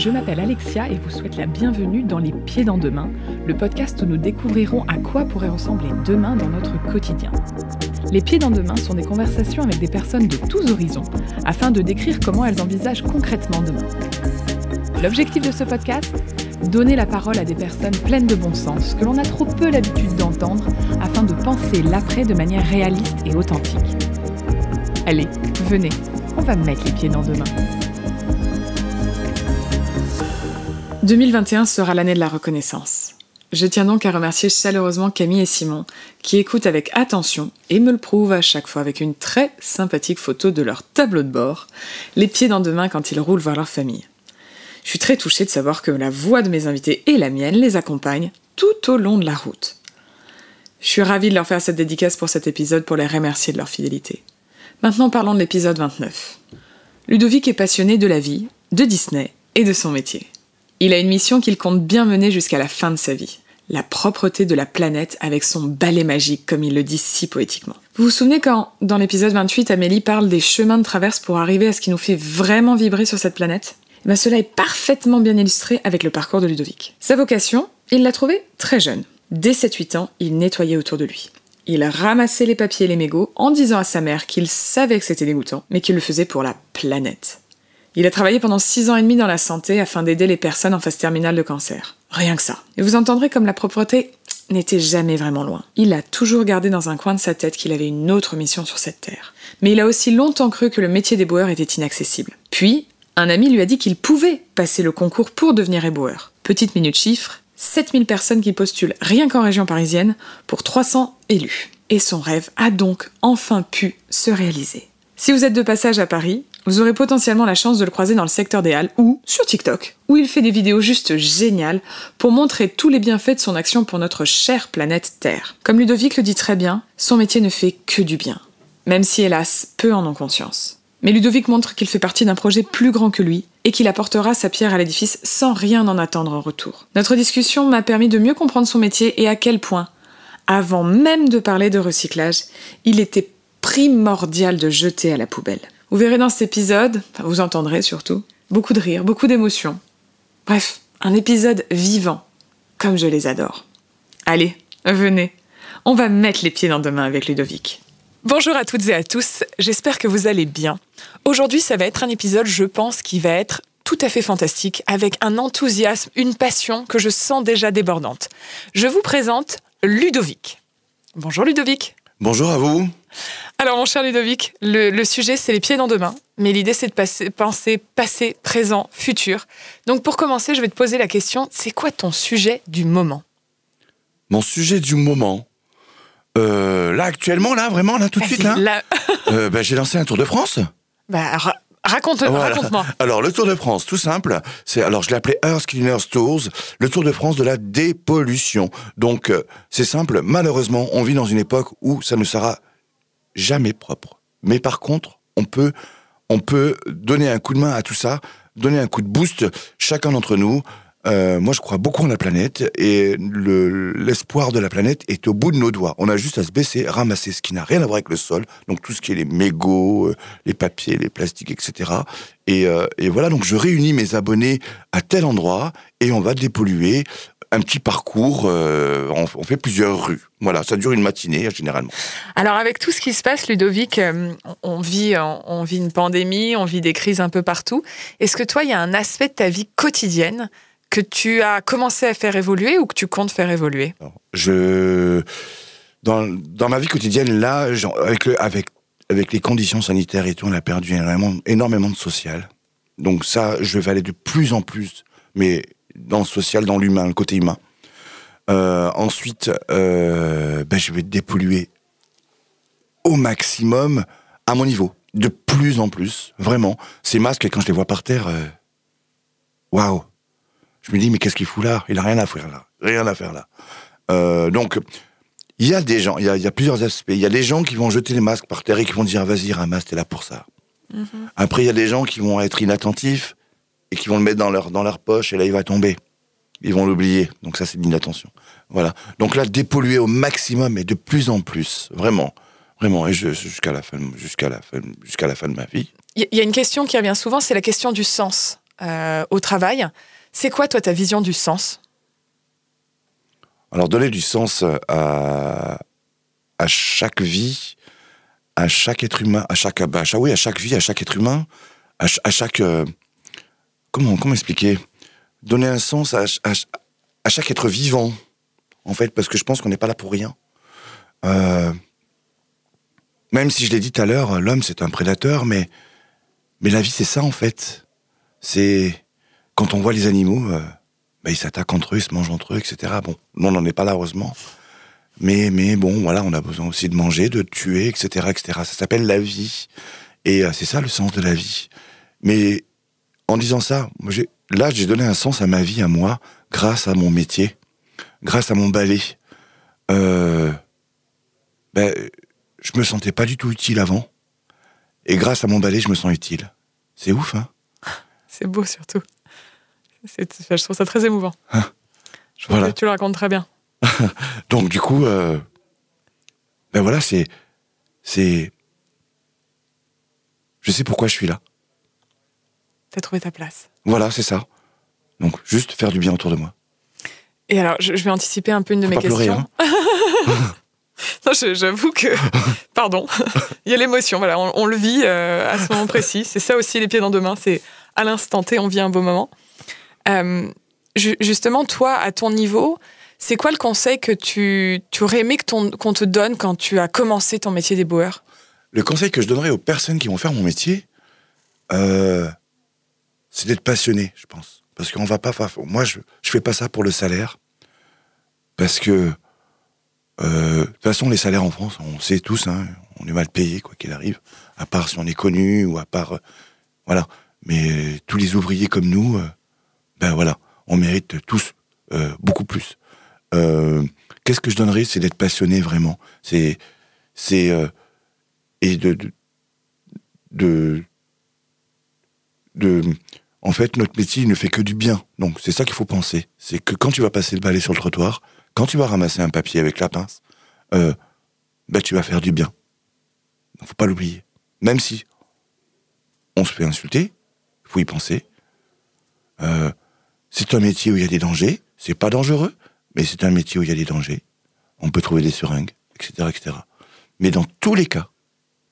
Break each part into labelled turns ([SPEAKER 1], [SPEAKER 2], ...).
[SPEAKER 1] Je m'appelle Alexia et vous souhaite la bienvenue dans Les Pieds dans Demain, le podcast où nous découvrirons à quoi pourrait ressembler demain dans notre quotidien. Les Pieds dans Demain sont des conversations avec des personnes de tous horizons afin de décrire comment elles envisagent concrètement demain. L'objectif de ce podcast? Donner la parole à des personnes pleines de bon sens que l'on a trop peu l'habitude d'entendre afin de penser l'après de manière réaliste et authentique. Allez, venez, on va mettre les pieds dans demain. 2021 sera l'année de la reconnaissance. Je tiens donc à remercier chaleureusement Camille et Simon, qui écoutent avec attention et me le prouvent à chaque fois avec une très sympathique photo de leur tableau de bord, les pieds dans demain quand ils roulent vers leur famille. Je suis très touchée de savoir que la voix de mes invités et la mienne les accompagnent tout au long de la route. Je suis ravie de leur faire cette dédicace pour cet épisode pour les remercier de leur fidélité. Maintenant parlons de l'épisode 29. Ludovic est passionné de la vie, de Disney et de son métier. Il a une mission qu'il compte bien mener jusqu'à la fin de sa vie. La propreté de la planète avec son balai magique, comme il le dit si poétiquement. Vous vous souvenez quand, dans l'épisode 28, Amélie parle des chemins de traverse pour arriver à ce qui nous fait vraiment vibrer sur cette planète? Eh ben, Cela est parfaitement bien illustré avec le parcours de Ludovic. Sa vocation, il l'a trouvée très jeune. Dès 7-8 ans, il nettoyait autour de lui. Il ramassait les papiers et les mégots en disant à sa mère qu'il savait que c'était dégoûtant, mais qu'il le faisait pour la planète. Il a travaillé pendant 6 ans et demi dans la santé afin d'aider les personnes en phase terminale de cancer. Rien que ça. Et vous entendrez comme la propreté n'était jamais vraiment loin. Il a toujours gardé dans un coin de sa tête qu'il avait une autre mission sur cette terre. Mais il a aussi longtemps cru que le métier d'éboueur était inaccessible. Puis, un ami lui a dit qu'il pouvait passer le concours pour devenir éboueur. Petite minute chiffre, 7000 personnes qui postulent rien qu'en région parisienne pour 300 élus. Et son rêve a donc enfin pu se réaliser. Si vous êtes de passage à Paris, vous aurez potentiellement la chance de le croiser dans le secteur des Halles ou sur TikTok, où il fait des vidéos juste géniales pour montrer tous les bienfaits de son action pour notre chère planète Terre. Comme Ludovic le dit très bien, son métier ne fait que du bien, même si hélas, peu en ont conscience. Mais Ludovic montre qu'il fait partie d'un projet plus grand que lui et qu'il apportera sa pierre à l'édifice sans rien en attendre en retour. Notre discussion m'a permis de mieux comprendre son métier et à quel point, avant même de parler de recyclage, il était primordial de jeter à la poubelle. Vous verrez dans cet épisode, enfin vous entendrez surtout, beaucoup de rire, beaucoup d'émotions. Bref, un épisode vivant, comme je les adore. Allez, venez, on va mettre les pieds dans demain avec Ludovic. Bonjour à toutes et à tous, j'espère que vous allez bien. Aujourd'hui, ça va être un épisode, je pense, qui va être tout à fait fantastique, avec un enthousiasme, une passion que je sens déjà débordante. Je vous présente Ludovic. Bonjour Ludovic.
[SPEAKER 2] Bonjour à vous.
[SPEAKER 1] Alors mon cher Ludovic, le, sujet c'est les pieds dans demain, mais l'idée c'est de penser passé, présent, futur. Donc pour commencer, je vais te poser la question, c'est quoi ton sujet du moment?
[SPEAKER 2] Mon sujet du moment euh, là, actuellement, là, vraiment, là, tout de suite, là, euh, bah, j'ai lancé un Tour de France.
[SPEAKER 1] Bah, raconte, moi
[SPEAKER 2] Alors, le Tour de France, tout simple, c'est, alors, je l'ai appelé Earth Cleaners Tours, le Tour de France de la dépollution. Donc, euh, c'est simple, malheureusement, on vit dans une époque où ça ne sera jamais propre. Mais par contre, on peut, on peut donner un coup de main à tout ça, donner un coup de boost, chacun d'entre nous, euh, moi, je crois beaucoup en la planète et l'espoir de la planète est au bout de nos doigts. On a juste à se baisser, ramasser ce qui n'a rien à voir avec le sol, donc tout ce qui est les mégots, euh, les papiers, les plastiques, etc. Et, euh, et voilà, donc je réunis mes abonnés à tel endroit et on va dépolluer un petit parcours, on, fait plusieurs rues. Voilà, ça dure une matinée généralement.
[SPEAKER 1] Alors avec tout ce qui se passe, Ludovic, on vit, on vit une pandémie, on vit des crises un peu partout. Est-ce que toi, il y a un aspect de ta vie quotidienne que tu as commencé à faire évoluer ou que tu comptes faire évoluer?
[SPEAKER 2] Je dans, dans ma vie quotidienne là, avec le, avec avec les conditions sanitaires et tout, on a perdu énormément, énormément de social. Donc ça, je vais aller de plus en plus, mais dans le social, dans l'humain, le côté humain. Euh, ensuite, euh, ben, je vais dépolluer au maximum à mon niveau, de plus en plus, vraiment. Ces masques, quand je les vois par terre, euh, waouh, je me dis, mais qu'est-ce qu'il fout là? Il a rien à faire là. Rien à faire là. Euh, donc, il y a des gens, il y a, plusieurs aspects. Il y a des gens qui vont jeter les masques par terre et qui vont dire, vas-y, ramasse, t'es là pour ça. Mhm. Après, il y a des gens qui vont être inattentifs et qui vont le mettre dans leur, dans leur poche et là, il va tomber. Ils vont l'oublier. Donc ça, c'est de l'inattention. Voilà. Donc là, dépolluer au maximum et de plus en plus. Vraiment. Vraiment. Et jusqu'à la fin, jusqu'à la fin, jusqu'à la fin de ma vie.
[SPEAKER 1] Il y a une question qui revient souvent, c'est la question du sens. euh, au travail. C'est quoi, toi, ta vision du sens?
[SPEAKER 2] Alors, donner du sens à, à chaque vie, à chaque être humain, à chaque, bah, à chaque, oui, à chaque vie, à chaque être humain, à, à chaque. euh, comment, comment expliquer? Donner un sens à, à, à chaque être vivant, en fait, parce que je pense qu'on n'est pas là pour rien. Euh, même si je l'ai dit tout à l'heure, l'homme c'est un prédateur, mais, mais la vie c'est ça en fait. C'est quand on voit les animaux, euh, bah, ils s'attaquent entre eux, ils se mangent entre eux, etc. Bon, nous on n'en est pas là heureusement. Mais, mais bon, voilà, on a besoin aussi de manger, de tuer, etc., etc. Ça s'appelle la vie. Et euh, c'est ça le sens de la vie. Mais en disant ça, là, j'ai donné un sens à ma vie, à moi, grâce à mon métier, grâce à mon balai. Euh, ben, je me sentais pas du tout utile avant. Et grâce à mon balai, je me sens utile. C'est ouf, hein
[SPEAKER 1] C'est beau surtout. C'est- Je trouve ça très émouvant.
[SPEAKER 2] Hein
[SPEAKER 1] je
[SPEAKER 2] Voilà.
[SPEAKER 1] que tu le racontes très bien.
[SPEAKER 2] Donc du coup, euh, ben voilà, c'est, c'est, je sais pourquoi je suis là.
[SPEAKER 1] T'as trouvé ta place.
[SPEAKER 2] Voilà, c'est ça. Donc juste faire du bien autour de moi.
[SPEAKER 1] Et alors, je, je vais anticiper un peu une de
[SPEAKER 2] Faut
[SPEAKER 1] mes
[SPEAKER 2] pas pleurer,
[SPEAKER 1] questions.
[SPEAKER 2] hein.
[SPEAKER 1] Non, je- j'avoue que. Pardon. Il y a l'émotion, voilà, on, on le vit euh, à ce moment précis. C'est ça aussi, les pieds dans deux mains. C'est à l'instant T, on vit un beau moment. Euh, ju- justement, toi, à ton niveau, c'est quoi le conseil que tu, tu aurais aimé qu'on te donne quand tu as commencé ton métier d'éboueur
[SPEAKER 2] Le conseil que je donnerais aux personnes qui vont faire mon métier, euh, c'est d'être passionné, je pense. Parce qu'on va pas. Moi, je, je fais pas ça pour le salaire. Parce que, euh, de toute façon, les salaires en France, on sait tous, hein, on est mal payé, quoi qu'il arrive. À part si on est connu ou à part. euh, voilà. Mais tous les ouvriers comme nous, euh, ben voilà, on mérite tous beaucoup plus. Qu'est-ce que je donnerais C'est d'être passionné vraiment. C'est. C'est. et de, de, de- en fait, notre métier il ne fait que du bien. Donc, c'est ça qu'il faut penser. C'est que quand tu vas passer le balai sur le trottoir, quand tu vas ramasser un papier avec la pince, euh, bah, tu vas faire du bien. Donc, faut pas l'oublier. Même si on se fait insulter, faut y penser. Euh, c'est un métier où il y a des dangers. C'est pas dangereux, mais c'est un métier où il y a des dangers. On peut trouver des seringues, etc., etc. Mais dans tous les cas,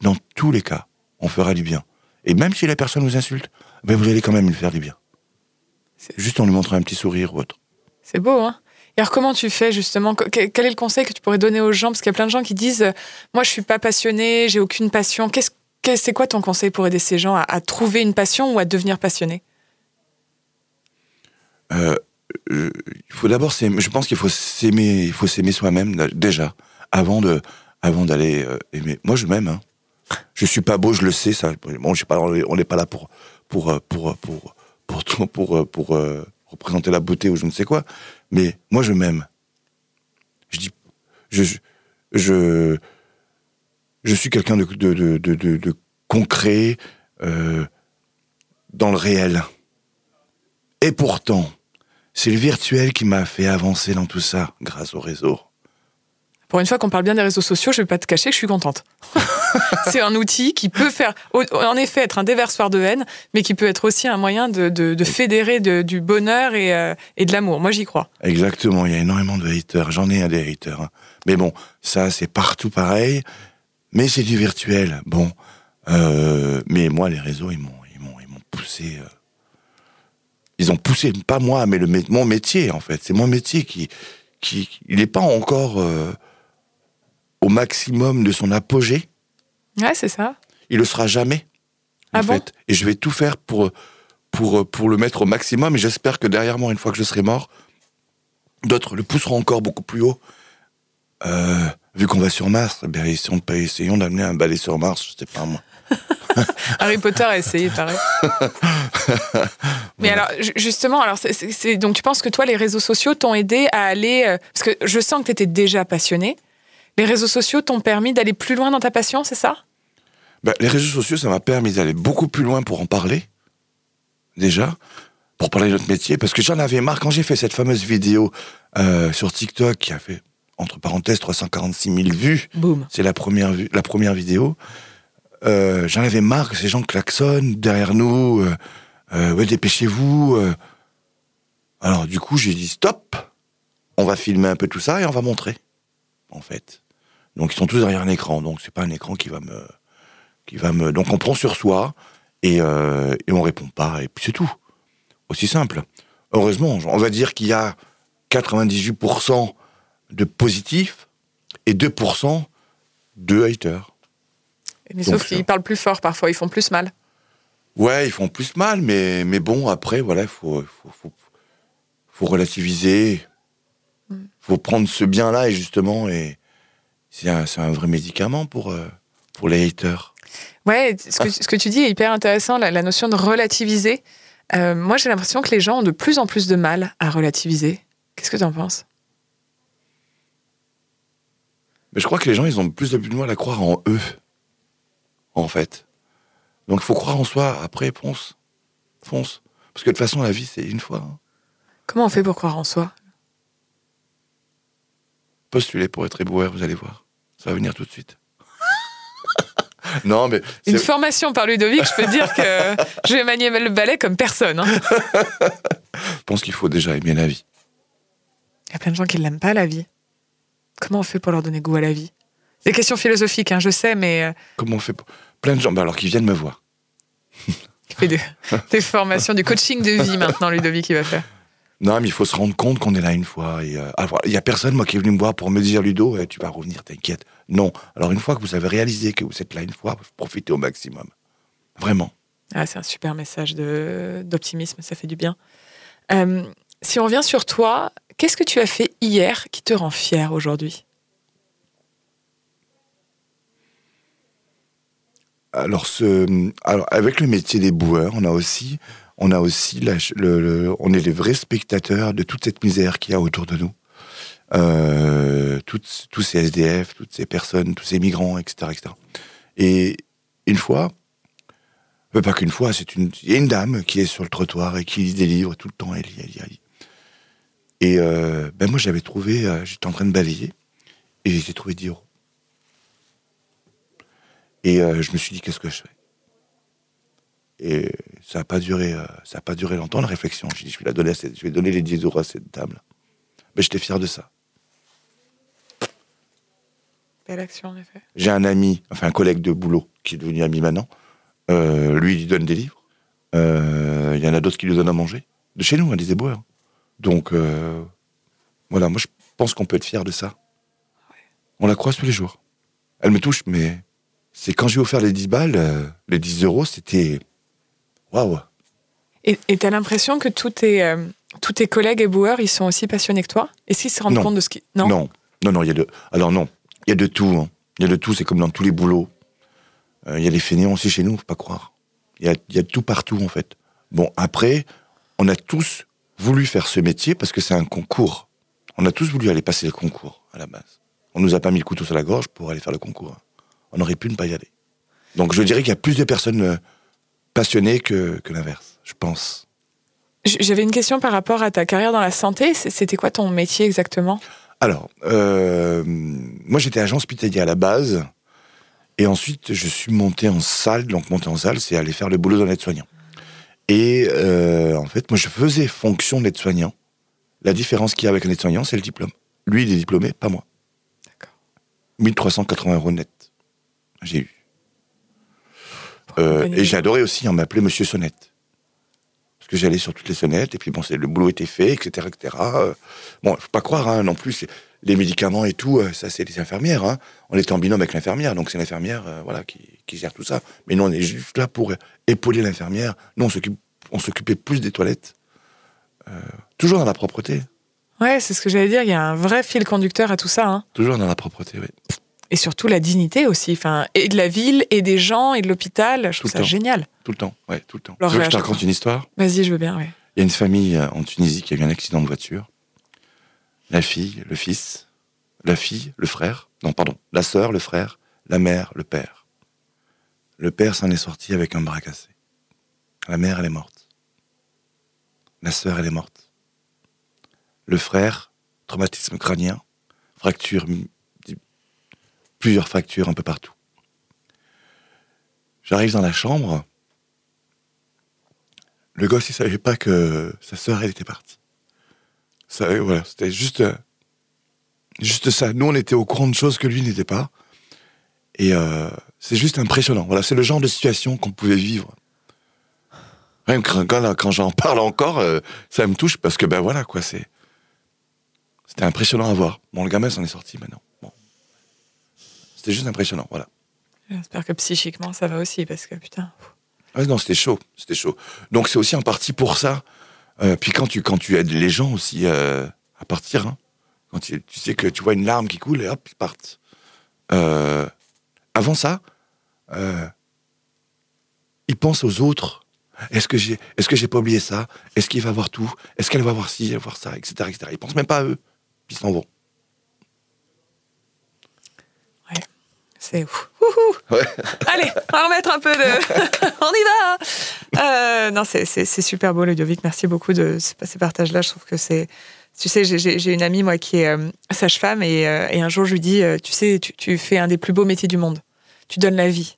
[SPEAKER 2] dans tous les cas, on fera du bien. Et même si la personne vous insulte, ben vous allez quand même lui faire du bien. Juste en lui montrant un petit sourire ou autre.
[SPEAKER 1] C'est beau, hein Et alors, comment tu fais justement? Que- Quel est le conseil que tu pourrais donner aux gens? Parce qu'il y a plein de gens qui disent euh, Moi, je suis pas passionné, j'ai aucune passion. Qu'est-ce que- c'est quoi ton conseil pour aider ces gens à, à trouver une passion ou à devenir passionné
[SPEAKER 2] Euh, euh, il faut d'abord s'aimer. Je pense qu'il faut s'aimer. Il faut s'aimer soi-même déjà avant de, avant d'aller euh, aimer. Moi, je m'aime. Hein. Je suis pas beau, je le sais. Ça. Bon, je sais pas. On n'est pas là pour pour euh, pour pour pour pour pour, euh, pour, euh, représenter la beauté ou je ne sais quoi. Mais moi, je m'aime. Je dis, je je je, suis quelqu'un de de, de de concret euh, dans le réel. Et pourtant, c'est le virtuel qui m'a fait avancer dans tout ça, grâce au réseau.
[SPEAKER 1] Pour une fois qu'on parle bien des réseaux sociaux, je vais pas te cacher que je suis contente. c'est un outil qui peut faire, en effet, être un déversoir de haine, mais qui peut être aussi un moyen de, de- fédérer du bonheur et, euh, et de l'amour. Moi, j'y crois.
[SPEAKER 2] Exactement, il y a énormément de haters. J'en ai un des haters. hein. Mais bon, ça, c'est partout pareil. Mais c'est du virtuel. Bon. Euh, mais moi, les réseaux, ils m'ont, ils m'ont, ils m'ont poussé. euh, ils ont poussé, pas moi, mais le, mon métier, en fait. C'est mon métier qui. qui il n'est pas encore au maximum de son apogée.
[SPEAKER 1] Ouais, c'est ça.
[SPEAKER 2] il le sera jamais. En
[SPEAKER 1] Ah bon
[SPEAKER 2] fait. Et je vais tout faire pour, pour, pour le mettre au maximum. Et j'espère que derrière moi, une fois que je serai mort, d'autres le pousseront encore beaucoup plus haut. Euh, vu qu'on va sur Mars, eh bien, essayons, essayons d'amener un balai sur Mars, je sais pas moi.
[SPEAKER 1] Harry Potter a essayé, pareil. Mais alors, ju- justement, alors c'est- donc tu penses que toi, les réseaux sociaux t'ont aidé à aller. euh, parce que je sens que tu étais déjà passionné. Les réseaux sociaux t'ont permis d'aller plus loin dans ta passion, c'est ça?
[SPEAKER 2] Ben, les réseaux sociaux, ça m'a permis d'aller beaucoup plus loin pour en parler, déjà, pour parler de notre métier, parce que j'en avais marre quand j'ai fait cette fameuse vidéo euh, sur TikTok qui a fait, entre parenthèses, 346 000 vues.
[SPEAKER 1] Boum.
[SPEAKER 2] C'est la première, la première vidéo. Euh, J'en avais marre que ces gens klaxonnent derrière nous. euh, euh, ouais, dépêchez-vous. Alors, du coup, j'ai dit stop. On va filmer un peu tout ça et on va montrer. En fait. Donc, ils sont tous derrière un écran. Donc, c'est pas un écran qui va me. Qui va me... Donc, on prend sur soi et, euh, et on répond pas. Et puis, c'est tout. Aussi simple. Heureusement, on va dire qu'il y a 98% de positifs et 2% de haters.
[SPEAKER 1] Mais
[SPEAKER 2] Donc,
[SPEAKER 1] sauf qu'ils parlent plus fort parfois, ils font plus mal.
[SPEAKER 2] Ouais, ils font plus mal, mais, mais bon, après, voilà, il faut, faut, faut, faut relativiser.
[SPEAKER 1] Mm.
[SPEAKER 2] faut prendre ce bien-là, et justement, et c'est un, vrai médicament pour, euh, pour les haters.
[SPEAKER 1] Ouais, ce que, ce que tu dis est hyper intéressant, la, la notion de relativiser. Euh, moi, j'ai l'impression que les gens ont de plus en plus de mal à relativiser. Qu'est-ce que tu en penses?
[SPEAKER 2] Mais je crois que les gens, ils ont de plus en plus de mal à croire en eux, en fait. Donc, il faut croire en soi. Après, fonce. Fonce. Parce que de toute façon, la vie, c'est une fois. hein.
[SPEAKER 1] Comment on fait pour croire en soi?
[SPEAKER 2] Postulez pour être éboueur, vous allez voir. Ça va venir tout de suite. non, mais...
[SPEAKER 1] Une formation par Ludovic, je peux te dire que je vais manier le balai comme personne. hein.
[SPEAKER 2] Je pense qu'il faut déjà aimer la vie.
[SPEAKER 1] Il y a plein de gens qui l'aiment pas, la vie. Comment on fait pour leur donner goût à la vie? Des questions philosophiques, hein, je sais, mais euh,
[SPEAKER 2] Comment on fait pour... Plein de gens, bah alors qu'ils viennent me voir.
[SPEAKER 1] il fait des, des formations, du coaching de vie maintenant, Ludovic, il va faire.
[SPEAKER 2] Non, mais il faut se rendre compte qu'on est là une fois. Et, euh, alors, il y a personne, moi, qui est venu me voir pour me dire, Ludo, eh, tu vas revenir, t'inquiète. Non. Alors, une fois que vous avez réalisé que vous êtes là une fois, profitez au maximum. Vraiment.
[SPEAKER 1] Ah, c'est un super message d'optimisme, ça fait du bien. Euh, si on revient sur toi, qu'est-ce que tu as fait hier qui te rend fier aujourd'hui?
[SPEAKER 2] Alors, ce, alors, avec le métier des boueurs, on a aussi, on a le, le- on est les vrais spectateurs de toute cette misère qu'il y a autour de nous. Euh, tous ces SDF, toutes ces personnes, tous ces migrants, etc., etc. Et une fois, euh, pas qu'une fois, c'est une, il y a une dame qui est sur le trottoir et qui lit des livres tout le temps, elle lit, elle lit, elle lit. Et euh, ben moi, j'avais trouvé, euh, j'étais en train de balayer et j'ai trouvé 10 euros. Et je me suis dit, qu'est-ce que je fais? Et ça n'a pas duré, euh, ça a pas duré longtemps la réflexion. J'ai dit, je vais la donner, je vais donner les 10 euros à cette dame-là. Mais j'étais fier de ça.
[SPEAKER 1] Belle action, en effet.
[SPEAKER 2] J'ai un ami, enfin un collègue de boulot qui est devenu ami maintenant. Euh, lui, il lui donne des livres. Euh, Il y en a d'autres qui lui donnent à manger. De chez nous, hein, des éboueurs. Donc, euh, voilà, moi je pense qu'on peut être fier de ça. On la croise tous les jours. Elle me touche, mais c'est quand j'ai offert les 10 balles, les 10 euros, c'était. Waouh!
[SPEAKER 1] Et tu as l'impression que tous tes, euh, tous tes collègues éboueurs, ils sont aussi passionnés que toi? Est-ce qu'ils se rendent
[SPEAKER 2] Non.
[SPEAKER 1] compte de ce qui... Non,
[SPEAKER 2] Non, non, non, il y a de. Alors non, il y a de tout. hein. Il y a de tout, c'est comme dans tous les boulots. Euh, Il y a des fainéants aussi chez nous, faut pas croire. Il y a, y a de tout partout, en fait. Bon, après, on a tous voulu faire ce métier parce que c'est un concours. On a tous voulu aller passer le concours, à la base. On nous a pas mis le couteau sur la gorge pour aller faire le concours. On aurait pu ne pas y aller. Donc je dirais qu'il y a plus de personnes passionnées que, que l'inverse, je pense.
[SPEAKER 1] J'avais une question par rapport à ta carrière dans la santé. C'était quoi ton métier exactement?
[SPEAKER 2] Alors, euh, moi j'étais agent hospitalier à la base, et ensuite je suis monté en salle. Donc monter en salle, c'est aller faire le boulot d'un aide-soignant. Et euh, en fait, moi je faisais fonction d'aide-soignant. La différence qu'il y a avec un aide-soignant, c'est le diplôme. Lui, il est diplômé, pas moi.
[SPEAKER 1] D'accord.
[SPEAKER 2] 1380 euros net. J'ai eu. Euh, et adoré aussi, on m'appelait Monsieur Sonnette. Parce que j'allais sur toutes les sonnettes, et puis bon, le boulot était fait, etc. etc. Euh, bon, faut pas croire, hein, non plus, les médicaments et tout, euh, ça c'est les infirmières. Hein. On était en binôme avec l'infirmière, donc c'est l'infirmière euh, voilà, qui, qui gère tout ça. Mais nous, on est juste là pour épauler l'infirmière. Nous, on s'occupait plus des toilettes. Euh, toujours dans la propreté.
[SPEAKER 1] Ouais, c'est ce que j'allais dire. Il y a un vrai fil conducteur à tout ça. hein.
[SPEAKER 2] Toujours dans la propreté, oui.
[SPEAKER 1] Et surtout la dignité aussi. Enfin, et de la ville, et des gens, et de l'hôpital. Je trouve
[SPEAKER 2] Tout
[SPEAKER 1] ça
[SPEAKER 2] temps.
[SPEAKER 1] génial.
[SPEAKER 2] Tout le temps, ouais, tout le temps.
[SPEAKER 1] Alors,
[SPEAKER 2] tu veux que je te raconte une histoire?
[SPEAKER 1] Vas-y, je veux bien, ouais.
[SPEAKER 2] Il y a une famille euh, en Tunisie qui a eu un accident de voiture. La fille, le fils, la fille, le frère, non, pardon, la sœur, le frère, la mère, le père. Le père s'en est sorti avec un bras cassé. La mère, elle est morte. La sœur, elle est morte. Le frère, traumatisme crânien, fracture, plusieurs fractures un peu partout. J'arrive dans la chambre. le gosse, il savait pas que sa sœur, elle était partie. Ça, voilà, c'était juste, juste ça. Nous, on était au courant de choses que lui n'était pas. Et euh, c'est juste impressionnant. Voilà, c'est le genre de situation qu'on pouvait vivre. Même quand, quand, quand j'en parle encore, euh, ça me touche parce que ben voilà quoi, c'est c'était impressionnant à voir. Bon, le gamin s'en est sorti maintenant. C'était juste impressionnant, voilà.
[SPEAKER 1] J'espère que psychiquement ça va aussi parce que putain.
[SPEAKER 2] Ah non, c'était chaud, c'était chaud. Donc c'est aussi en partie pour ça. Euh, puis quand tu quand tu aides les gens aussi euh, à partir, hein, quand tu, tu sais que tu vois une larme qui coule et hop ils partent. Euh, avant ça, ils pensent aux autres. Est-ce que j'ai est-ce que j'ai pas oublié ça? Est-ce qu'il va voir tout? Est-ce qu'elle va voir ci, elle va voir ça, etc., etc. Ils pensent même pas à eux, puis ils s'en vont.
[SPEAKER 1] C'est.
[SPEAKER 2] Ouais.
[SPEAKER 1] Allez, on va remettre un peu de. on y va Euh, Non, c'est- super beau, Ludovic. Merci beaucoup de ce- ces partages-là. Je trouve que c'est. Tu sais, j'ai- une amie, moi, qui est euh, sage-femme, et, euh, et un jour, je lui dis Tu sais, tu, tu fais un des plus beaux métiers du monde. Tu donnes la vie.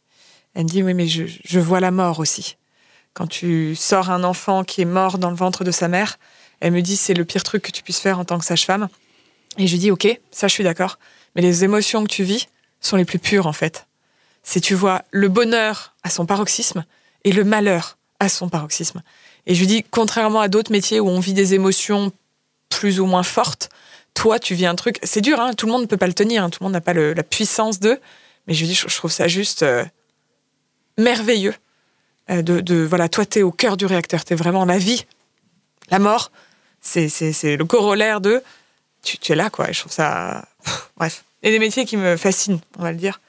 [SPEAKER 1] Elle me dit Oui, mais je, je vois la mort aussi. Quand tu sors un enfant qui est mort dans le ventre de sa mère, elle me dit C'est le pire truc que tu puisses faire en tant que sage-femme. Et je lui dis Ok, ça, je suis d'accord. Mais les émotions que tu vis sont les plus pures, en fait c'est tu vois le bonheur à son paroxysme et le malheur à son paroxysme. Et je lui dis, contrairement à d'autres métiers où on vit des émotions plus ou moins fortes, toi, tu vis un truc. C'est dur, hein, tout le monde ne peut pas le tenir, hein, tout le monde n'a pas la puissance d'eux. Mais je lui dis, je, trouve ça juste euh, merveilleux. euh, de, de- voilà, toi, tu es au cœur du réacteur, tu es vraiment la vie. La mort, c'est le corollaire de. Tu, tu es là, quoi. Et je trouve ça. bref. Et des métiers qui me fascinent, on va le dire.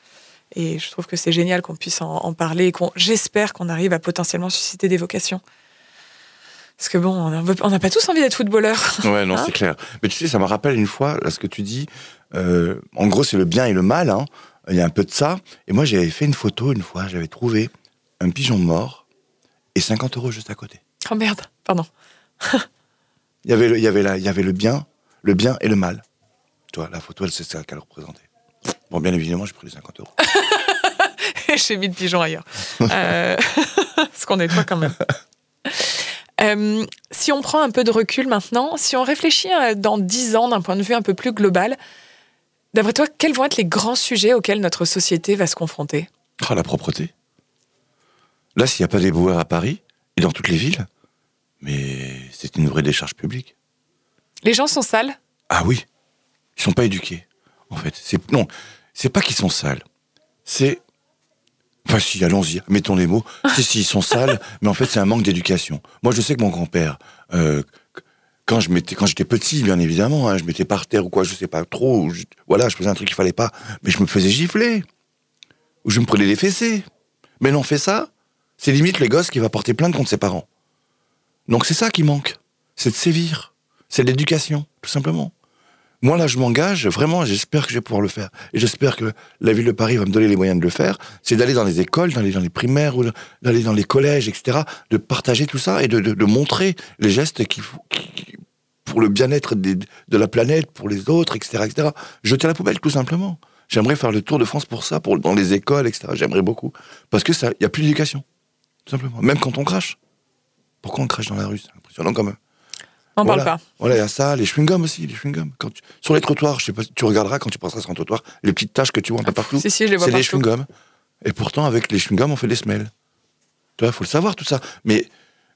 [SPEAKER 1] Et je trouve que c'est génial qu'on puisse en, en parler et qu'on, j'espère qu'on arrive à potentiellement susciter des vocations. Parce que bon, on n'a pas tous envie d'être footballeur.
[SPEAKER 2] Ouais, non,
[SPEAKER 1] Hein
[SPEAKER 2] c'est clair. Mais tu sais, ça me rappelle une fois, là, ce que tu dis. euh, en gros, c'est le bien et le mal. hein. Il y a un peu de ça. Et moi, j'avais fait une photo une fois. J'avais trouvé un pigeon mort et 50 euros juste à côté.
[SPEAKER 1] Oh merde, pardon.
[SPEAKER 2] Il y avait le, il y avait la, il y avait le bien, le bien et le mal. Tu vois, la photo, elle, c'est ça qu'elle représentait. Bon, bien évidemment, j'ai pris les 50 euros.
[SPEAKER 1] J'ai mis le pigeon ailleurs. Euh, Parce qu'on est toi quand même. Euh, si on prend un peu de recul maintenant, si on réfléchit à dans 10 ans d'un point de vue un peu plus global, d'après toi, quels vont être les grands sujets auxquels notre société va se confronter?
[SPEAKER 2] Ah, la propreté. Là, s'il n'y a pas des boueurs à Paris et dans toutes les villes, mais c'est une vraie décharge publique.
[SPEAKER 1] Les gens sont sales?
[SPEAKER 2] Ah oui, ils sont pas éduqués, en fait. C'est non, c'est pas qu'ils sont sales. C'est enfin si, allons-y, mettons les mots. si si, ils sont sales, mais en fait c'est un manque d'éducation. Moi, je sais que mon grand-père, euh, quand je m'étais, quand j'étais petit, bien évidemment, hein, je m'étais par terre ou quoi, je sais pas trop. je- voilà, je faisais un truc qu'il fallait pas, mais je me faisais gifler ou je me prenais les fessées. Mais non, fait ça, c'est limite les gosses qui va porter plainte contre ses parents. Donc c'est ça qui manque, c'est de sévir, c'est de l'éducation, tout simplement. Moi là, je m'engage vraiment. J'espère que je vais pouvoir le faire, et j'espère que la ville de Paris va me donner les moyens de le faire. C'est d'aller dans les écoles, d'aller dans les primaires ou d'aller dans les collèges, etc. De partager tout ça et de, montrer les gestes qui, qui- pour le bien-être de la planète, pour les autres, etc., etc. Jeter la poubelle, tout simplement. J'aimerais faire le tour de France pour ça, pour dans les écoles, etc. J'aimerais beaucoup parce que ça, il y a plus d'éducation, tout simplement. Même quand on crache. Pourquoi on crache dans la rue? C'est impressionnant quand même.
[SPEAKER 1] On
[SPEAKER 2] Voilà.
[SPEAKER 1] parle pas.
[SPEAKER 2] Voilà, il y a ça, les chewing-gums aussi, les chewing-gums. Quand tu- Sur les trottoirs, je sais pas, tu regarderas quand tu passeras sur un trottoir, les petites taches que tu vois un peu partout,
[SPEAKER 1] Si, si, je les vois
[SPEAKER 2] c'est
[SPEAKER 1] partout.
[SPEAKER 2] chewing-gums. Et pourtant, avec les chewing-gums, on fait des semelles. Tu vois, il faut le savoir tout ça. Mais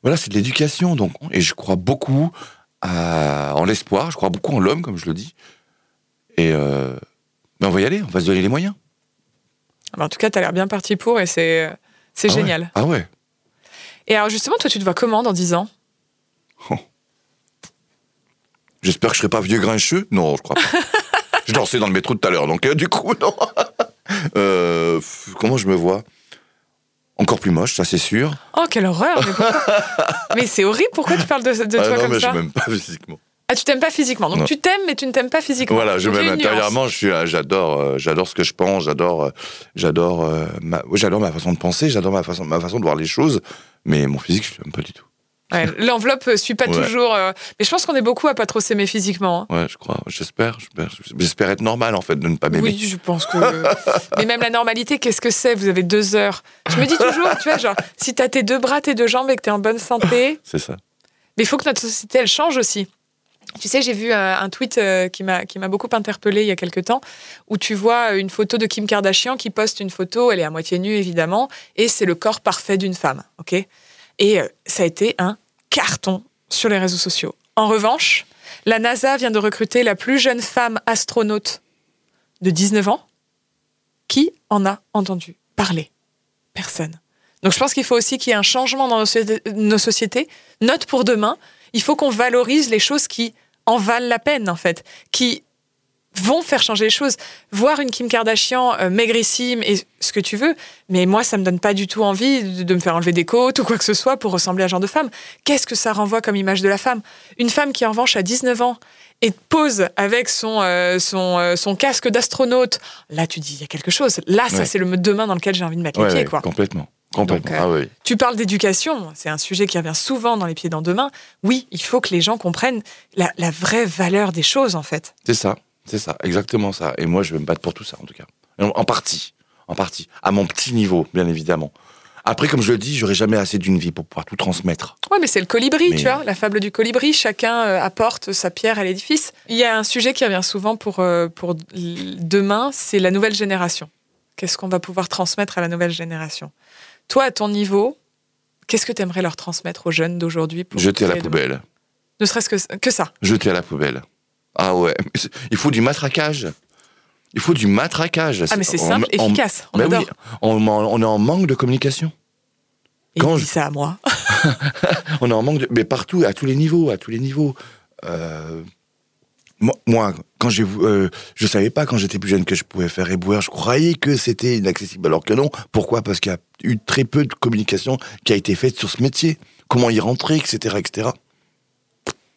[SPEAKER 2] voilà, c'est de l'éducation. Donc, et je crois beaucoup à- en l'espoir, je crois beaucoup en l'homme, comme je le dis. Et euh, ben on va y aller, on va se donner les moyens.
[SPEAKER 1] Ah bah, En tout cas, tu as l'air bien parti pour et c'est c'est
[SPEAKER 2] Ah ouais.
[SPEAKER 1] génial.
[SPEAKER 2] Ah ouais.
[SPEAKER 1] Et alors justement, toi, tu te vois comment dans 10 ans?
[SPEAKER 2] J'espère que je serai pas vieux grincheux. Non, je crois pas. je dansais dans le métro tout à l'heure, donc euh, du coup, non. Euh, comment je me vois? Encore plus moche, ça c'est sûr.
[SPEAKER 1] Oh, quelle horreur Mais, pourquoi Mais c'est horrible, pourquoi tu parles de, de
[SPEAKER 2] Ah
[SPEAKER 1] toi
[SPEAKER 2] non,
[SPEAKER 1] comme
[SPEAKER 2] mais
[SPEAKER 1] ça
[SPEAKER 2] je m'aime pas physiquement.
[SPEAKER 1] Ah, tu t'aimes pas physiquement. Donc
[SPEAKER 2] Non.
[SPEAKER 1] tu t'aimes, mais tu ne t'aimes pas physiquement.
[SPEAKER 2] Voilà, je m'aime intérieurement. Je suis, euh, j'adore, euh, j'adore ce que je pense. J'adore, euh, j'adore, euh, ma, j'adore ma façon de penser. J'adore ma façon, ma façon de voir les choses. Mais mon physique, je l'aime pas du tout.
[SPEAKER 1] Ouais, L'enveloppe euh, suit pas
[SPEAKER 2] Ouais.
[SPEAKER 1] toujours. euh, Mais je pense qu'on est beaucoup à pas trop s'aimer physiquement. hein.
[SPEAKER 2] Ouais, je crois. J'espère. J'espère être normal, en fait, de ne pas m'aimer.
[SPEAKER 1] Oui, je pense que. Mais même la normalité, qu'est-ce que c'est Vous avez deux heures? Je me dis toujours, tu vois, genre, si t'as tes deux bras, tes deux jambes et que t'es en bonne santé,
[SPEAKER 2] C'est ça.
[SPEAKER 1] mais il faut que notre société, elle change aussi. Tu sais, j'ai vu euh, un tweet euh, qui m'a beaucoup interpellé il y a quelques temps, où tu vois une photo de Kim Kardashian qui poste une photo, elle est à moitié nue évidemment, et c'est le corps parfait d'une femme, ok? Et euh, ça a été un carton sur les réseaux sociaux. En revanche, la NASA vient de recruter la plus jeune femme astronaute de 19 ans. Qui en a entendu parler Personne. Donc je pense qu'il faut aussi qu'il y ait un changement dans nos sociétés-. Note pour demain, il faut qu'on valorise les choses qui en valent la peine, en fait, qui vont faire changer les choses. Voir une Kim Kardashian euh, maigrissime et ce que tu veux, mais moi, ça me donne pas du tout envie de, de me faire enlever des côtes ou quoi que ce soit pour ressembler à ce genre de femme. Qu'est-ce que ça renvoie comme image de la femme? Une femme qui, en revanche, a 19 ans et pose avec son, euh, son, euh, son casque d'astronaute, là, tu dis, il y a quelque chose. Là, ça,
[SPEAKER 2] Ouais.
[SPEAKER 1] c'est le demain dans lequel j'ai envie de mettre
[SPEAKER 2] Ouais,
[SPEAKER 1] les pieds,
[SPEAKER 2] ouais,
[SPEAKER 1] quoi.
[SPEAKER 2] complètement. Complètement.
[SPEAKER 1] Donc, euh,
[SPEAKER 2] ah oui.
[SPEAKER 1] Tu parles d'éducation, c'est un sujet qui revient souvent dans les pieds dans demain. Oui, il faut que les gens comprennent la, la vraie valeur des choses, en fait.
[SPEAKER 2] C'est ça. C'est ça. Exactement ça. Et moi, je vais me battre pour tout ça, en tout cas. En, partie. En partie. À mon petit niveau, bien évidemment. Après, comme je le dis, j'aurai jamais assez d'une vie pour pouvoir tout transmettre.
[SPEAKER 1] Ouais, mais c'est le colibri,
[SPEAKER 2] Mais-
[SPEAKER 1] tu vois, la fable du colibri. Chacun euh, apporte sa pierre à l'édifice. Il y a un sujet qui revient souvent pour, euh, pour demain, c'est la nouvelle génération. Qu'est-ce qu'on va pouvoir transmettre à la nouvelle génération? Toi, à ton niveau, qu'est-ce que tu aimerais leur transmettre aux jeunes d'aujourd'hui
[SPEAKER 2] Jeter à la poubelle.
[SPEAKER 1] Ne serait-ce que, que ça.
[SPEAKER 2] Jeter à la poubelle. Ah ouais. Il faut du matraquage. Il faut du matraquage.
[SPEAKER 1] Ah, mais c'est simple,
[SPEAKER 2] on-
[SPEAKER 1] efficace. On
[SPEAKER 2] Ben
[SPEAKER 1] adore.
[SPEAKER 2] oui, on, est en manque de communication.
[SPEAKER 1] Et
[SPEAKER 2] quand
[SPEAKER 1] il
[SPEAKER 2] je-
[SPEAKER 1] dit ça à moi.
[SPEAKER 2] On est en manque de. Mais partout, à tous les niveaux, à tous les niveaux. Euh, moi, moi, quand j'ai, euh, je savais pas quand j'étais plus jeune que je pouvais faire éboueur. Je croyais que c'était inaccessible, alors que non. Pourquoi? Parce qu'il y a eu très peu de communication qui a été faite sur ce métier. Comment y rentrer, etc., etc.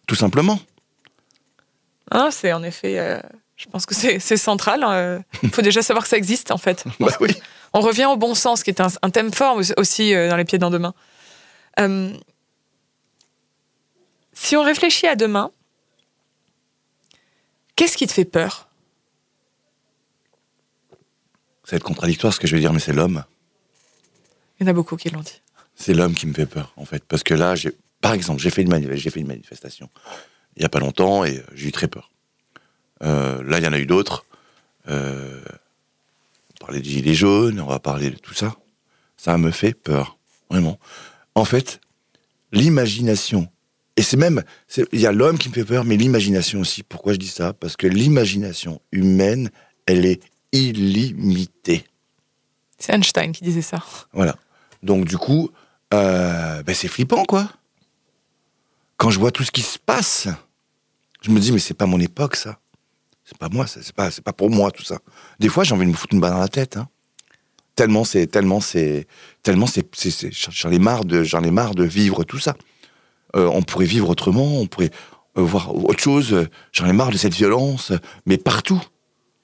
[SPEAKER 2] Tout simplement.
[SPEAKER 1] Ah, c'est en effet, euh, je pense que c'est central. Il faut déjà savoir que ça existe, en fait.
[SPEAKER 2] Bah oui.
[SPEAKER 1] On revient au bon sens, qui est un, un thème fort aussi- euh, dans les pieds dans demain. Euh, si on réfléchit à demain, qu'est-ce qui te fait peur?
[SPEAKER 2] Ça va être contradictoire ce que je vais dire, mais c'est l'homme.
[SPEAKER 1] Il y en a beaucoup qui l'ont dit.
[SPEAKER 2] C'est l'homme qui me fait peur, en fait. Parce que là, par exemple, j'ai fait, une mani- j'ai fait une manifestation il y a pas longtemps et j'ai eu très peur. Euh, là, il y en a eu d'autres. Euh, on parlait des gilets jaunes, on va parler de tout ça. Ça me fait peur, vraiment. En fait, l'imagination, et c'est même, il y a l'homme qui me fait peur, mais l'imagination aussi. Pourquoi je dis ça? Parce que l'imagination humaine, elle est illimitée.
[SPEAKER 1] C'est Einstein qui disait ça.
[SPEAKER 2] Voilà. Donc du coup, euh, ben, c'est flippant, quoi. Quand je vois tout ce qui se passe, je me dis, mais c'est pas mon époque, ça. C'est pas moi. C'est pas, pas pour moi, tout ça. Des fois, j'ai envie de me foutre une balle dans la tête. hein. Tellement c'est, tellement c'est, tellement c'est, j'en ai marre de, ai marre de vivre tout ça. Euh, on pourrait vivre autrement, on pourrait euh, voir autre chose. J'en ai marre de cette violence, mais partout,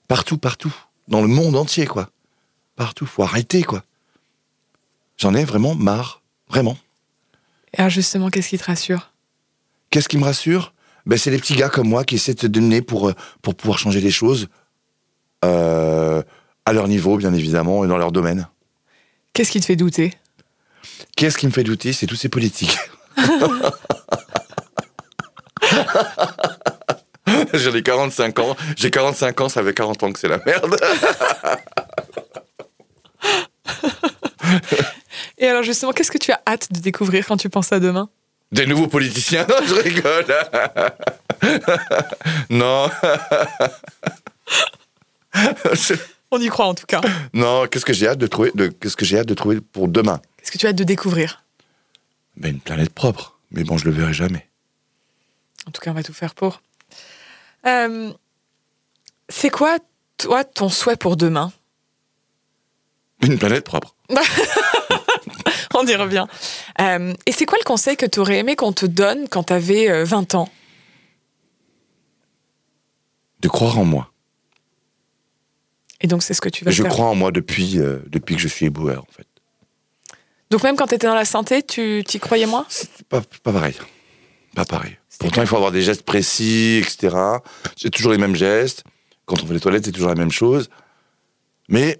[SPEAKER 2] partout, partout, dans le monde entier, quoi. Partout, faut arrêter, quoi. J'en ai vraiment marre, vraiment.
[SPEAKER 1] Et alors justement, qu'est-ce qui te rassure?
[SPEAKER 2] Qu'est-ce qui me rassure? Ben, C'est les petits gars comme moi qui essaient de se donner pour, euh, pour pouvoir changer les choses euh, à leur niveau, bien évidemment, et dans leur domaine.
[SPEAKER 1] Qu'est-ce qui te fait douter?
[SPEAKER 2] Qu'est-ce qui me fait douter? C'est tous ces politiques. J'en ai 45 ans. J'ai 45 ans, ça fait 40 ans que c'est la merde.
[SPEAKER 1] Et alors justement, qu'est-ce que tu as hâte de découvrir quand tu penses à demain?
[SPEAKER 2] Des nouveaux politiciens Non, je rigole. non. Je-
[SPEAKER 1] On y croit en tout cas.
[SPEAKER 2] Non, qu'est-ce que j'ai hâte de trouver de, Qu'est-ce que j'ai hâte de trouver pour demain?
[SPEAKER 1] Qu'est-ce que tu as hâte de découvrir?
[SPEAKER 2] Ben, Une planète propre. Mais bon, je le verrai jamais.
[SPEAKER 1] En tout cas, on va tout faire pour. Euh, c'est quoi, toi, ton souhait pour demain?
[SPEAKER 2] Une planète propre.
[SPEAKER 1] On y revient. Euh, et c'est quoi le conseil que tu aurais aimé qu'on te donne quand tu avais 20 ans?
[SPEAKER 2] De croire en moi.
[SPEAKER 1] Et donc, c'est ce que tu vas
[SPEAKER 2] Je
[SPEAKER 1] faire.
[SPEAKER 2] crois en moi depuis, euh, depuis que je suis éboueur, en fait.
[SPEAKER 1] Donc même quand tu étais dans la santé, tu t'y croyais moins?
[SPEAKER 2] C'est pas, pas pareil. Pas pareil. Pourtant, il faut avoir des gestes précis, etc. J'ai toujours les mêmes gestes. Quand on fait les toilettes, c'est toujours la même chose. Mais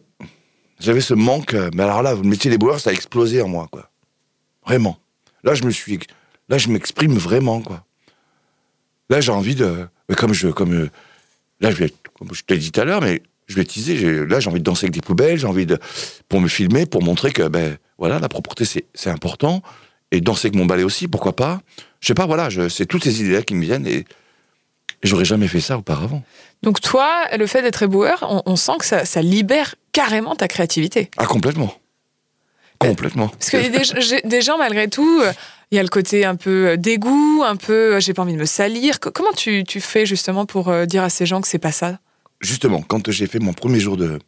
[SPEAKER 2] j'avais ce manque. Mais alors là, le métier des boueurs, ça a explosé en moi, quoi. Vraiment. Là, je me suis. Là, je m'exprime vraiment, quoi. Là, j'ai envie de. mais Comme je. Comme, euh, là, je. Comme je te l'ai dit tout à l'heure, mais je vais teaser. Là, j'ai envie de danser avec des poubelles. J'ai envie de. Pour me filmer, pour montrer que, ben, voilà, la propreté, c'est important. Et danser avec mon balai aussi, pourquoi pas. Je sais pas, voilà, c'est toutes ces idées-là qui me viennent et, j'aurais jamais fait ça auparavant.
[SPEAKER 1] Donc toi, le fait d'être éboueur, on, sent que ça libère carrément ta créativité.
[SPEAKER 2] Ah, complètement. Complètement.
[SPEAKER 1] Parce que des, gens, malgré tout, euh, il y a le côté un peu euh, dégoût, un peu euh, j'ai pas envie de me salir. Co- Comment tu, tu fais justement pour dire à ces gens que c'est pas ça?
[SPEAKER 2] Justement, quand j'ai fait mon premier jour de,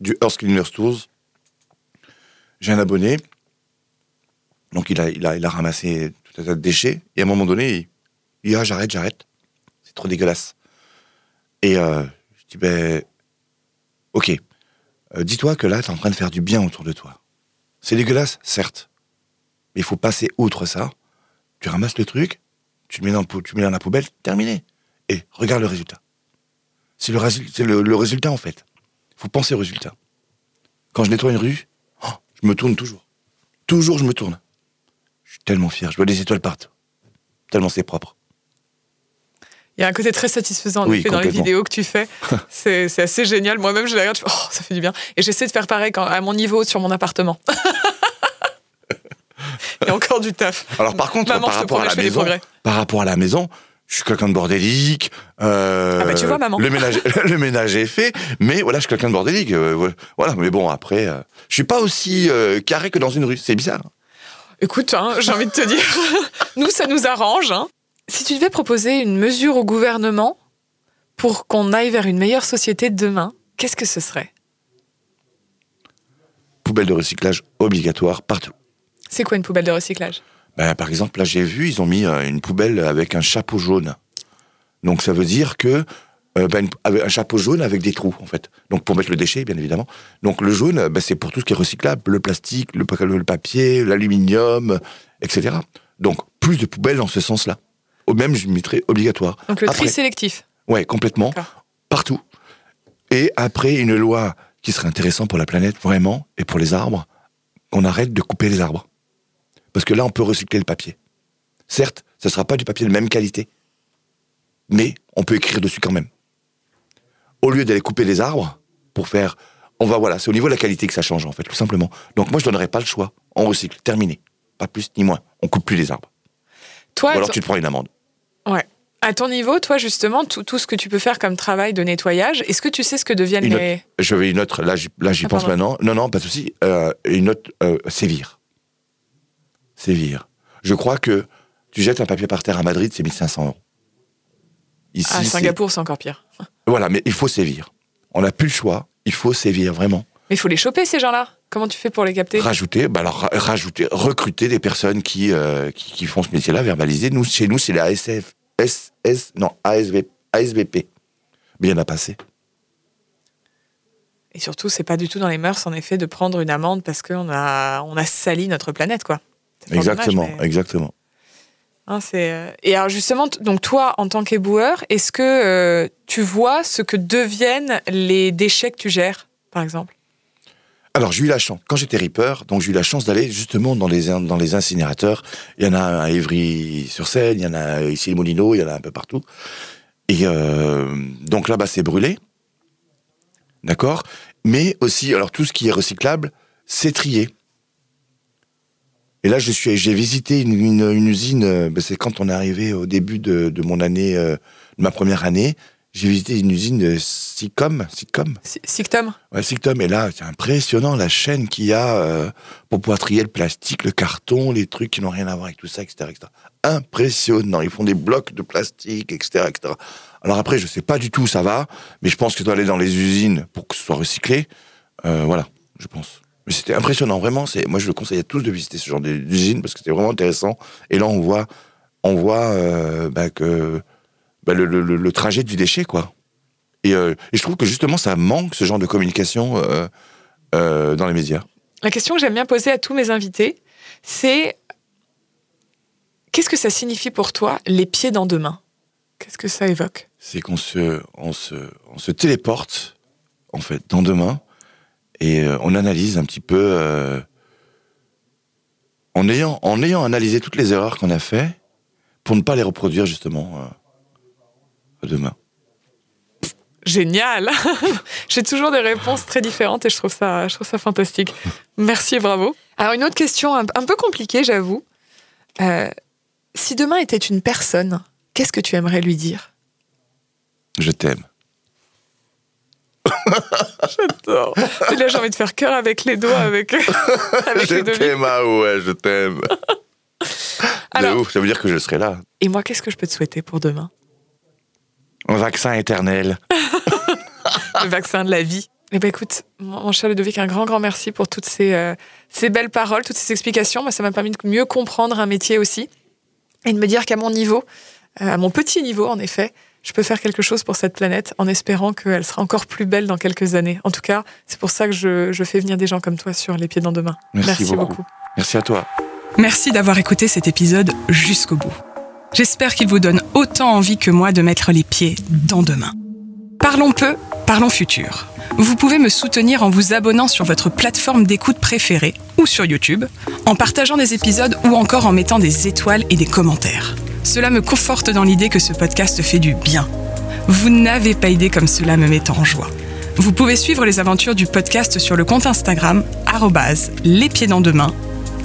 [SPEAKER 2] du Earth Cleaners Tours, j'ai un abonné. Donc, il a, il, a, il a ramassé tout un tas de déchets. Et à un moment donné, il, il dit Ah, j'arrête, j'arrête. C'est trop dégueulasse. Et euh, je dis Ben, ok. Euh, Dis-toi que là, tu es en train de faire du bien autour de toi. C'est dégueulasse, certes. Mais il faut passer outre ça. Tu ramasses le truc, tu le mets dans, tu mets dans la poubelle, terminé. Et regarde le résultat. C'est le résultat, en fait. Il faut penser au résultat. Quand je nettoie une rue, oh, je me tourne toujours. Toujours, je me tourne. Je suis tellement fier. Je vois des étoiles partout. Tellement c'est propre.
[SPEAKER 1] Il y a un côté très satisfaisant en
[SPEAKER 2] Oui,
[SPEAKER 1] effet, dans les vidéos que tu fais. c'est assez génial. Moi-même, je les regarde, je fais, oh, ça fait du bien. Et j'essaie de faire pareil quand, à mon niveau sur mon appartement. Il y a encore du taf.
[SPEAKER 2] Alors, par contre,
[SPEAKER 1] Maman,
[SPEAKER 2] rapport
[SPEAKER 1] promets,
[SPEAKER 2] maison, par rapport à la maison, je suis quelqu'un de bordélique. euh,
[SPEAKER 1] Ah bah, tu vois, maman.
[SPEAKER 2] Le ménage, le ménage est fait, mais voilà, je suis quelqu'un de bordélique. euh, voilà, mais bon, après, euh, je suis pas aussi euh, carré que dans une rue. C'est bizarre.
[SPEAKER 1] Écoute, hein, j'ai envie de te dire, nous, ça nous arrange. hein. Si tu devais proposer une mesure au gouvernement pour qu'on aille vers une meilleure société de demain, qu'est-ce que ce serait?
[SPEAKER 2] Poubelle de recyclage obligatoire partout.
[SPEAKER 1] C'est quoi une poubelle de recyclage?
[SPEAKER 2] Ben, par exemple, là, j'ai vu, ils ont mis euh, une poubelle avec un chapeau jaune. Donc, ça veut dire que. euh, ben, un chapeau jaune avec des trous, en fait. Donc, pour mettre le déchet, bien évidemment. Donc, le jaune, ben, c'est pour tout ce qui est recyclable le plastique, le papier, l'aluminium, etc. Donc, plus de poubelles dans ce sens-là. Même, je mettrais obligatoire.
[SPEAKER 1] Donc le tri
[SPEAKER 2] Après-
[SPEAKER 1] sélectif.
[SPEAKER 2] Ouais, complètement. Partout. Et après, une loi qui serait intéressante pour la planète, vraiment, et pour les arbres, qu'on arrête de couper les arbres. Parce que là, on peut recycler le papier. Certes, ce ne sera pas du papier de même qualité, mais on peut écrire dessus quand même. Au lieu d'aller couper les arbres pour faire. On va, voilà, c'est au niveau de la qualité que ça change, en fait, tout simplement. Donc moi, je donnerais pas le choix. On recycle, terminé. Pas plus ni moins. On coupe plus les arbres.
[SPEAKER 1] Toi,
[SPEAKER 2] Ou alors tu te prends une amende.
[SPEAKER 1] Ouais. À ton niveau, toi, justement, tout, tout ce que tu peux faire comme travail de nettoyage, est-ce que tu sais ce que deviennent
[SPEAKER 2] Une
[SPEAKER 1] les...
[SPEAKER 2] Je vais une autre, là, j'y- là, j'y
[SPEAKER 1] Ah,
[SPEAKER 2] pense
[SPEAKER 1] pardon.
[SPEAKER 2] maintenant. Non, non, pas de souci. Euh, une autre, euh, sévir. Sévir. Je crois que tu jettes un papier par terre à Madrid, c'est 1500 euros. Ici,
[SPEAKER 1] À
[SPEAKER 2] c'est-
[SPEAKER 1] Singapour, c'est encore pire.
[SPEAKER 2] Voilà, mais il faut sévir. On n'a plus le choix. Il faut sévir, vraiment.
[SPEAKER 1] Mais il faut les choper, ces gens-là. Comment tu fais pour les capter?
[SPEAKER 2] Rajouter, bah alors, ra- rajouter, recruter des personnes qui, euh, qui, qui font ce métier-là, verbaliser. Nous, chez nous, c'est la SF, SS, non, ASV, ASVP. Mais il y en a pas assez.
[SPEAKER 1] Et surtout, c'est pas du tout dans les mœurs, en effet, de prendre une amende parce qu'on a, on a sali notre planète, quoi.
[SPEAKER 2] Exactement,
[SPEAKER 1] dommage, mais-
[SPEAKER 2] exactement.
[SPEAKER 1] Hein, c'est, euh, Et alors justement, donc toi, en tant qu'éboueur, est-ce que euh, tu vois ce que deviennent les déchets que tu gères, par exemple?
[SPEAKER 2] Alors, j'ai eu la chance, quand j'étais Reaper, donc j'ai eu la chance d'aller justement dans les, dans incinérateurs. Il y en a à Évry-sur-Seine, il y en a ici les Moulineaux, il y en a un peu partout. Et euh, donc là-bas, c'est brûlé. D'accord? Mais aussi, alors tout ce qui est recyclable, c'est trié. Et là, je suis, j'ai visité une usine, euh, ben, c'est quand on est arrivé au début de, de mon année, euh, de ma première année, j'ai visité une usine de Sicom, Sicom,
[SPEAKER 1] Si- Sictum
[SPEAKER 2] Ouais, Sictom, et là, c'est impressionnant la chaîne qu'il y a euh, pour pouvoir trier le plastique, le carton, les trucs qui n'ont rien à voir avec tout ça, etc., etc. Impressionnant. Ils font des blocs de plastique, etc., etc. Alors après, je sais pas du tout où ça va, mais je pense que tu dois aller dans les usines pour que ce soit recyclé. Euh, voilà, je pense. Mais c'était impressionnant, vraiment. C'est, moi, je le conseille à tous de visiter ce genre d'usine parce que c'est vraiment intéressant. Et là, on voit, on voit euh, bah, que bah, le, le- le- le trajet du déchet, quoi. Et, euh, et je trouve que justement, ça manque ce genre de communication euh, euh, dans les médias.
[SPEAKER 1] La question que j'aime bien poser à tous mes invités, c'est qu'est-ce que ça signifie pour toi les pieds dans deux mains Qu'est-ce que ça évoque?
[SPEAKER 2] C'est qu'on se, on se, on se téléporte, en fait, dans deux mains, et on analyse un petit peu, euh, en, ayant, en ayant analysé toutes les erreurs qu'on a fait, pour ne pas les reproduire, justement, euh, demain.
[SPEAKER 1] Génial J'ai toujours des réponses très différentes et je trouve ça, je trouve ça fantastique. Merci et bravo. Alors une autre question un, un peu compliquée, j'avoue. Euh, si demain était une personne, qu'est-ce que tu aimerais lui dire?
[SPEAKER 2] Je t'aime.
[SPEAKER 1] J'adore. Et là, j'ai envie de faire cœur avec les doigts, avec, avec
[SPEAKER 2] je
[SPEAKER 1] les deux
[SPEAKER 2] t'aime, ah ouais, je t'aime.
[SPEAKER 1] Alors-
[SPEAKER 2] ouf, ça veut dire que je serai là.
[SPEAKER 1] Et moi, qu'est-ce que je peux te souhaiter pour demain?
[SPEAKER 2] Un vaccin éternel.
[SPEAKER 1] Le vaccin de la vie. Eh ben écoute, mon cher Ludovic, un grand, grand merci pour toutes ces, euh, ces belles paroles, toutes ces explications. Moi, ça m'a permis de mieux comprendre un métier aussi et de me dire qu'à mon niveau, euh, à mon petit niveau en effet, je peux faire quelque chose pour cette planète en espérant qu'elle sera encore plus belle dans quelques années. En tout cas, c'est pour ça que je, je fais venir des gens comme toi sur les pieds dans demain.
[SPEAKER 2] Merci beaucoup. Merci à toi.
[SPEAKER 3] Merci d'avoir écouté cet épisode jusqu'au bout. J'espère qu'il vous donne autant envie que moi de mettre les pieds dans demain. Parlons peu, parlons futur. Vous pouvez me soutenir en vous abonnant sur votre plateforme d'écoute préférée ou sur YouTube, en partageant des épisodes ou encore en mettant des étoiles et des commentaires. Cela me conforte dans l'idée que ce podcast fait du bien. Vous n'avez pas idée comme cela me met en joie. Vous pouvez suivre les aventures du podcast sur le compte Instagram les pieds dans deux mains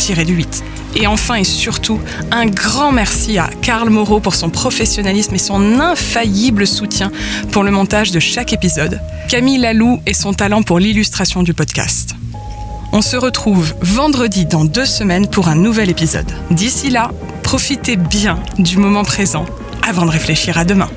[SPEAKER 3] tiré du 8. Et enfin et surtout, un grand merci à Karl Moreau pour son professionnalisme et son infaillible soutien pour le montage de chaque épisode, Camille Lalou et son talent pour l'illustration du podcast. On se retrouve vendredi dans deux semaines pour un nouvel épisode. D'ici là, profitez bien du moment présent avant de réfléchir à demain.